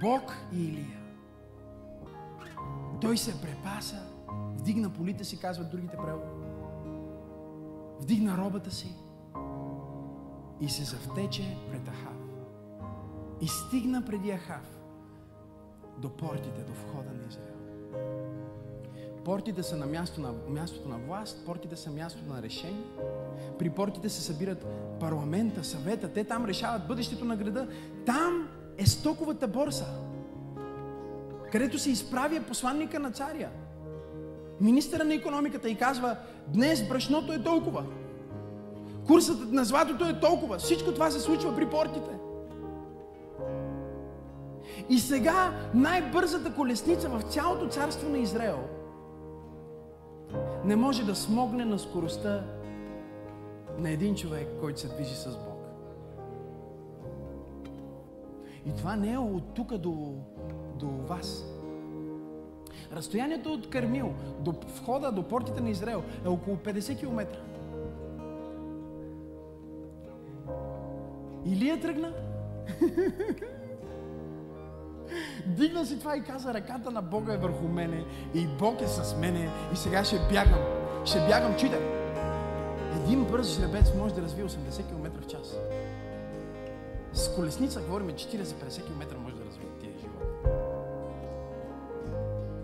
Бог и Илия. Той се препаса, вдигна полите си, казват другите преводи. Вдигна робата си и се завтече пред Ахав. И стигна преди Ахав до портите, до входа на Израел. Портите са на, място на мястото на власт, портите са мястото на решение. При портите се събират парламента, съвета, те там решават бъдещето на града. Там е стоковата борса, където се изправя посланника на царя. Министъра на економиката и казва, днес брашното е толкова. Курсът на златото е толкова. Всичко това се случва при портите. И сега най-бързата колесница в цялото царство на Израел не може да смогне на скоростта на един човек, който се движи с Бог. И това не е от тук до, до вас. Разстоянието от Кармил до входа, до портите на Израел е около 50 км. Илия тръгна. Вдигна си това и каза, ръката на Бога е върху мене и Бог е с мене и сега ще бягам. Ще бягам, читай. Един бърз жребец може да развие 80 км в час. С колесница говорим 40-50 км може да развие тия живот.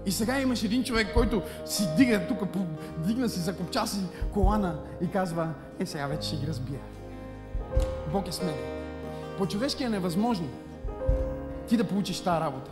И сега имаш един човек, който си дига тук, дигна си, закопча си колана и казва, е сега вече ще ги разбия. Бог е с мен. По-човешки е невъзможно ти да получиш тази работа.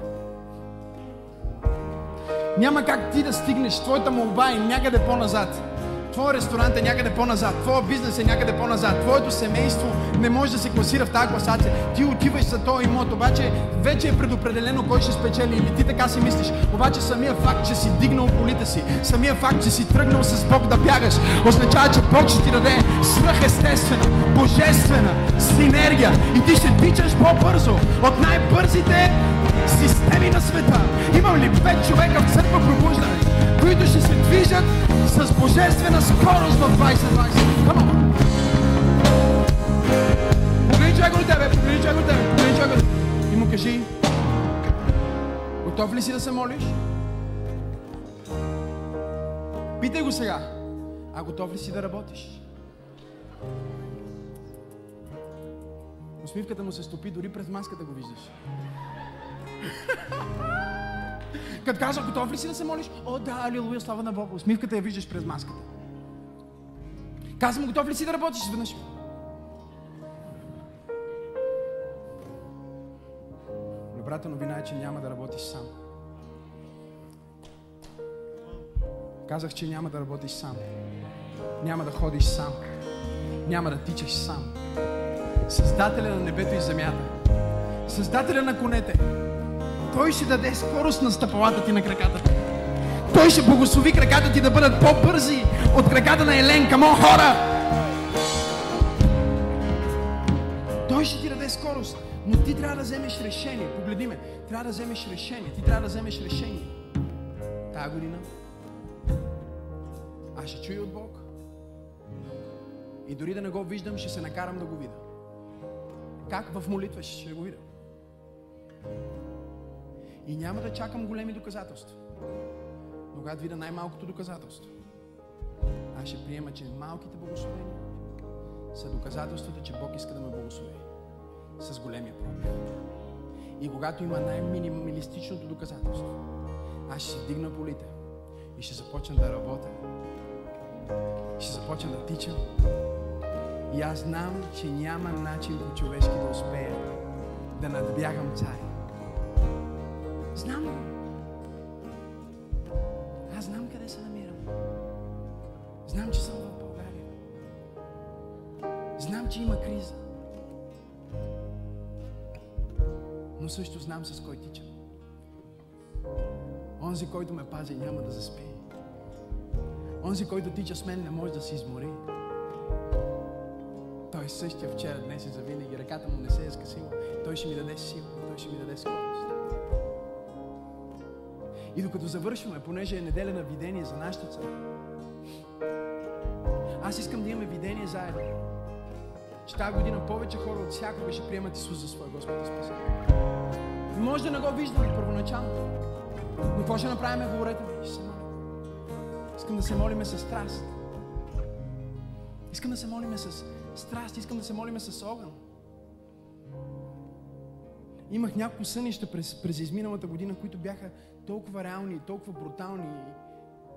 Няма как ти да стигнеш, твоята молба е някъде по-назад. Твоя ресторант е някъде по-назад, твоя бизнес е някъде по-назад, твоето семейство не може да се класира в тази класация. Ти отиваш за този имот, обаче вече е предопределено кой ще спечели или ти така си мислиш. Обаче самия факт, че си дигнал полите си, самия факт, че си тръгнал с Бог да бягаш, означава, че Бог ще ти даде свръхестествена, божествена синергия и ти ще тичаш по-бързо от най-бързите системи на света. Имам ли пет човека в църква пробуждане, които ще се движат с божествена скорост в 2020? Come on! Погледни човека до тебе, погледни човека до тебе, погледни човека до тебе. И му кажи, готов ли си да се молиш? Питай го сега. А готов ли си да работиш? Усмивката му се стопи, дори през маската го виждаш. Като каза, готов ли си да се молиш? О, да, алилуя, слава на Бога. Усмивката я виждаш през маската. Казвам, готов ли си да работиш изведнъж? Добрата новина е, че няма да работиш сам. Казах, че няма да работиш сам. Няма да ходиш сам. Няма да тичаш сам. Създателя на небето и земята. Създателя на конете той ще даде скорост на стъпалата ти на краката ти. Той ще благослови краката ти да бъдат по-бързи от краката на Елен. Камо, хора! Той ще ти даде скорост, но ти трябва да вземеш решение. Погледи ме. Трябва да вземеш решение. Ти трябва да вземеш решение. Тая година аз ще чуя от Бог. И дори да не го виждам, ще се накарам да го видя. Как? В молитва ще го видя. И няма да чакам големи доказателства. Но когато видя най-малкото доказателство, аз ще приема, че малките благословения са доказателствата, че Бог иска да ме благослови с големия пробив. И когато има най-минималистичното доказателство, аз ще се дигна полите и ще започна да работя. Ще започна да тичам. И аз знам, че няма начин по човешки да успея да надбягам царя. Знам. Аз знам къде се намирам. Знам, че съм в България. Знам, че има криза. Но също знам с кой тичам. Онзи, който ме пази, няма да заспи. Онзи, който тича с мен, не може да се измори. Той е същия вчера, днес и завинаги. Ръката му не се е скъсила. Той ще ми даде сила. Той ще ми даде скорост. И докато завършваме, понеже е неделя на видение за нашата църква, аз искам да имаме видение заедно. Че тази година повече хора от всякога ще приемат Исус за своя Господ и Спасител. Може да не го виждаме първоначално. Но какво ще направим? Говорете ми. Ще се. Искам да се молиме с страст. Искам да се молиме с страст. Искам да се молиме с огън. Имах няколко сънища през, през изминалата година, които бяха толкова реални, толкова брутални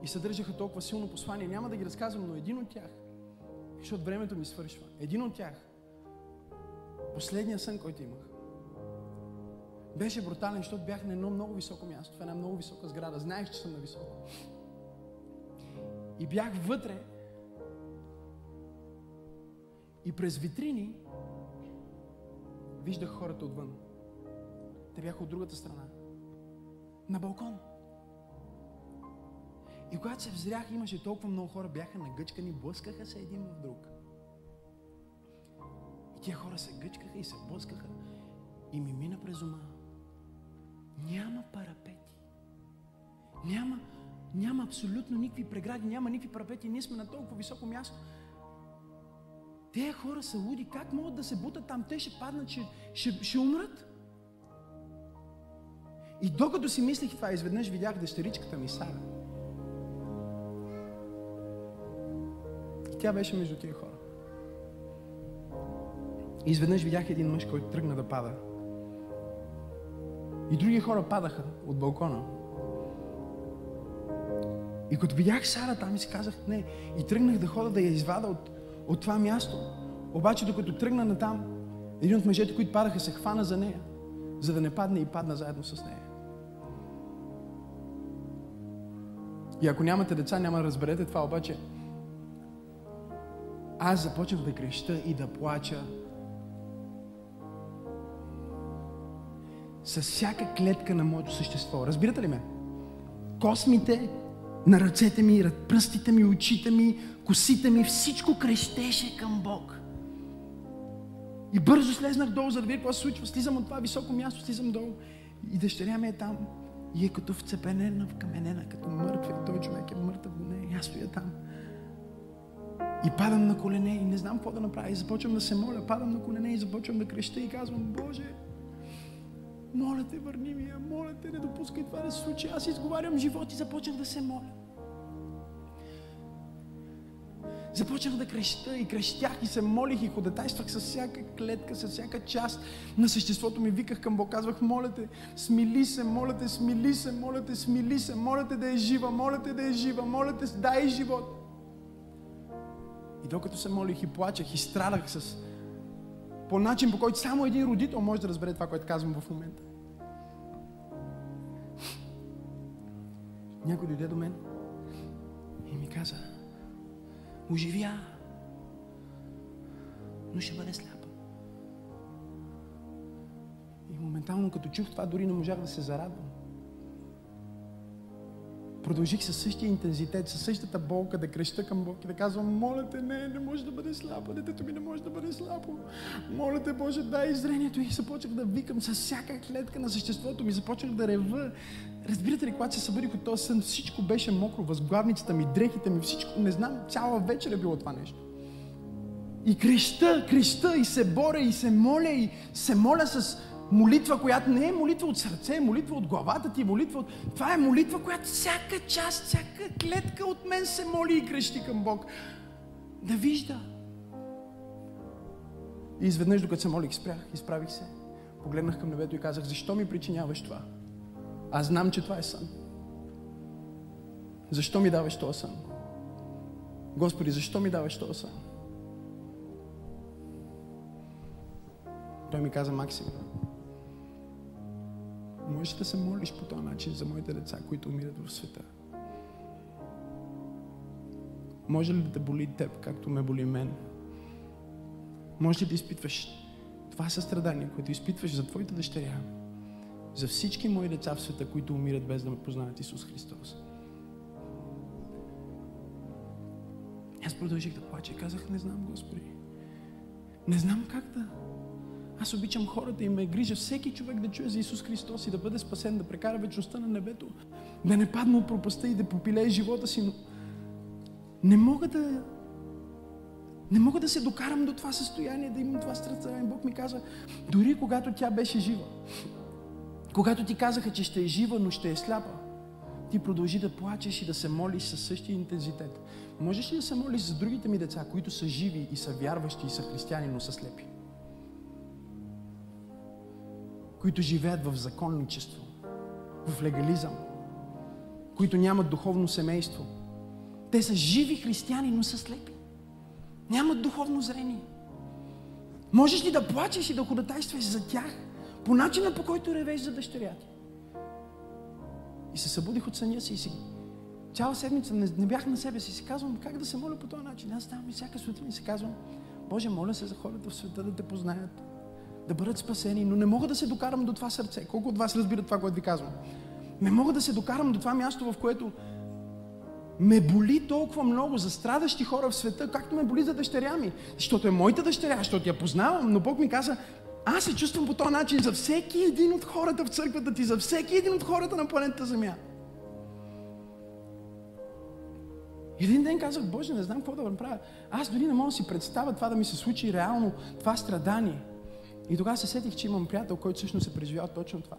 и съдържаха толкова силно послание. Няма да ги разказвам, но един от тях, защото времето ми свършва, един от тях, последния сън, който имах, беше брутален, защото бях на едно много високо място, в една много висока сграда. Знаех, че съм на високо. И бях вътре. И през витрини виждах хората отвън. Те бяха от другата страна. На балкон. И когато се взрях, имаше толкова много хора, бяха нагъчкани, блъскаха се един в друг. И тия хора се гъчкаха и се блъскаха. И ми мина през ума. Няма парапети. Няма, няма абсолютно никакви прегради, няма никакви парапети. Ние сме на толкова високо място. Те хора са луди. Как могат да се бутат там? Те ще паднат, ще, ще, ще умрат. И докато си мислих това, изведнъж видях дъщеричката ми Сара. И тя беше между тия хора. И изведнъж видях един мъж, който тръгна да пада. И други хора падаха от балкона. И като видях Сара там и си казах не. И тръгнах да хода да я извада от, от това място. Обаче докато тръгна на там, един от мъжете, които падаха, се хвана за нея, за да не падне и падна заедно с нея. И ако нямате деца, няма да разберете това, обаче аз започнах да креща и да плача с всяка клетка на моето същество. Разбирате ли ме? Космите на ръцете ми, пръстите ми, очите ми, косите ми, всичко крещеше към Бог. И бързо слезнах долу, за да видя какво се случва. Слизам от това високо място, слизам долу. И дъщеря ми е там. И е като вцепенена, вкаменена, като мъртва. И той човек е мъртъв до нея. И аз стоя там. И падам на колене и не знам какво да направя. И започвам да се моля. Падам на колене и започвам да креща и казвам, Боже, моля те, върни ми я, моля те, не допускай това да се случи. Аз изговарям живот и започнах да се моля. Започнах да креща и крещях и се молих и ходатайствах с всяка клетка, с всяка част на съществото ми. Виках към Бог, казвах, моля те, смили се, моля те, смили се, моля те, смили се, моля те да е жива, моля те да е жива, моля те, дай живот. И докато се молих и плачех и страдах с по начин, по който само един родител може да разбере това, което казвам в момента. Някой дойде до мен и ми каза, оживя, но ще бъде сляпа. И моментално, като чух това, дори не можах да се зарадвам. Продължих със същия интензитет, със същата болка да креща към Бог и да казвам, моля те, не, не може да бъде слабо, детето ми не може да бъде слабо. Моля те, Боже, дай зрението. И започнах да викам с всяка клетка на съществото ми, започнах да рева. Разбирате ли, когато се събудих от този сън, всичко беше мокро, възглавницата ми, дрехите ми, всичко, не знам, цяла вечер е било това нещо. И креща, креща, и се боря, и се моля, и се моля с молитва, която не е молитва от сърце, е молитва от главата ти, молитва от... Това е молитва, която всяка част, всяка клетка от мен се моли и крещи към Бог. Да вижда. И изведнъж, докато се молих, спрях, изправих се, погледнах към небето и казах, защо ми причиняваш това? Аз знам, че това е сън. Защо ми даваш този сън? Господи, защо ми даваш този сън? Той ми каза, Максим, можеш да се молиш по този начин за моите деца, които умират в света. Може ли да боли теб, както ме боли мен? Може ли да изпитваш това състрадание, което изпитваш за твоите дъщеря, за всички мои деца в света, които умират без да ме познаят Исус Христос? Аз продължих да плача и казах, не знам, Господи. Не знам как да, аз обичам хората и ме грижа всеки човек да чуе за Исус Христос и да бъде спасен, да прекара вечността на небето, да не падне от пропаста и да попилее живота си, но не мога да не мога да се докарам до това състояние, да имам това страдание. Бог ми каза, дори когато тя беше жива, когато ти казаха, че ще е жива, но ще е сляпа, ти продължи да плачеш и да се молиш със същия интензитет. Можеш ли да се молиш за другите ми деца, които са живи и са вярващи и са християни, но са слепи? Които живеят в законничество, в легализъм, които нямат духовно семейство. Те са живи християни, но са слепи. Нямат духовно зрение. Можеш ли да плачеш и да ходатайстваш за тях по начина по който ревеш за дъщеря ти? И се събудих от съня си и си цяла седмица не, не бях на себе си. Си казвам как да се моля по този начин. Аз ставам и всяка сутрин и си казвам, Боже, моля се за хората в света да те познаят да бъдат спасени, но не мога да се докарам до това сърце. Колко от вас разбират това, което ви казвам? Не мога да се докарам до това място, в което ме боли толкова много за страдащи хора в света, както ме боли за дъщеря ми. Защото е моята дъщеря, защото я познавам, но Бог ми каза, аз се чувствам по този начин за всеки един от хората в църквата ти, за всеки един от хората на планетата Земя. Един ден казах, Боже, не знам какво да направя. Аз дори не мога да си представя това да ми се случи реално, това страдание. И тогава се сетих, че имам приятел, който всъщност е преживял точно това.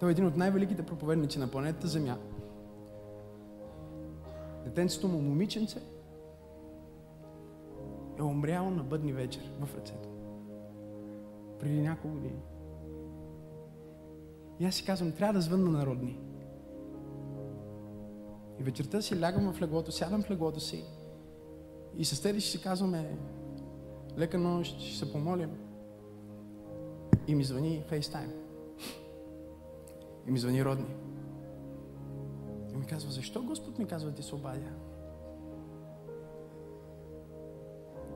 Той е един от най-великите проповедници на планетата Земя. Детенцето му, момиченце, е умряло на бъдни вечер в ръцето. Преди няколко години. И аз си казвам, трябва да звънна на родни. И вечерта си лягам в леглото, сядам в леглото си и с тези ще си казваме лека нощ, ще се помолим. И ми звъни FaceTime. И ми звъни родни. И ми казва, защо Господ ми казва да ти се обадя?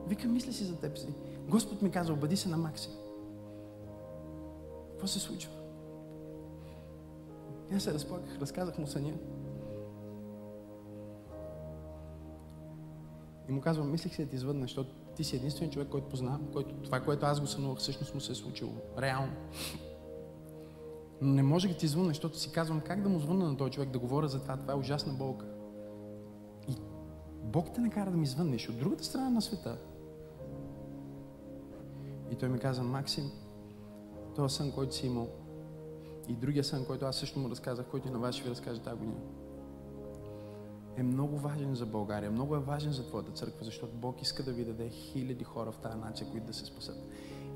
Вика, мисля си за теб си. Господ ми казва, обади се на Макси. Какво се случва? И аз се разплаках, разказах му съня. И му казвам, мислих си да ти извъдна, защото ти си единствен човек, който познавам, който това, което аз го сънувах, всъщност му се е случило. Реално. Но не може да ти звънна, защото си казвам как да му звънна на този човек, да говоря за това. Това е ужасна болка. И Бог те накара да ми звъннеш от другата страна на света. И той ми каза, Максим, този сън, който си имал, и другия сън, който аз също му разказах, който и на вас ще ви разкажа тази година, е много важен за България, много е важен за Твоята църква, защото Бог иска да ви даде хиляди хора в тази нация, които да се спасат.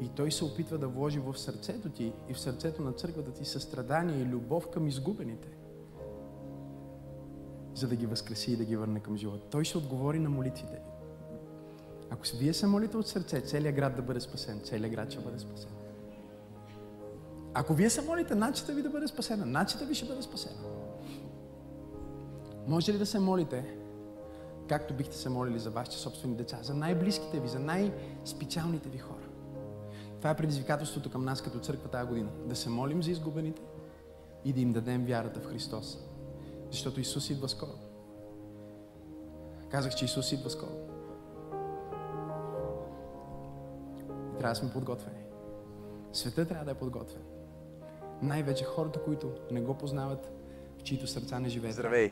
И Той се опитва да вложи в сърцето ти и в сърцето на църквата ти състрадание и любов към изгубените, за да ги възкреси и да ги върне към живота. Той ще отговори на молитвите. Ако вие се молите от сърце, целият град да бъде спасен, целият град ще бъде спасен. Ако вие се молите, начата ви да бъде спасена, начата ви ще бъде спасена. Може ли да се молите, както бихте се молили за вашите собствени деца, за най-близките ви, за най-специалните ви хора? Това е предизвикателството към нас като църква тази година. Да се молим за изгубените и да им дадем вярата в Христос. Защото Исус идва скоро. Казах, че Исус идва скоро. И трябва да сме подготвени. Светът трябва да е подготвен. Най-вече хората, които не го познават, в чието сърца не живеят. Здравей!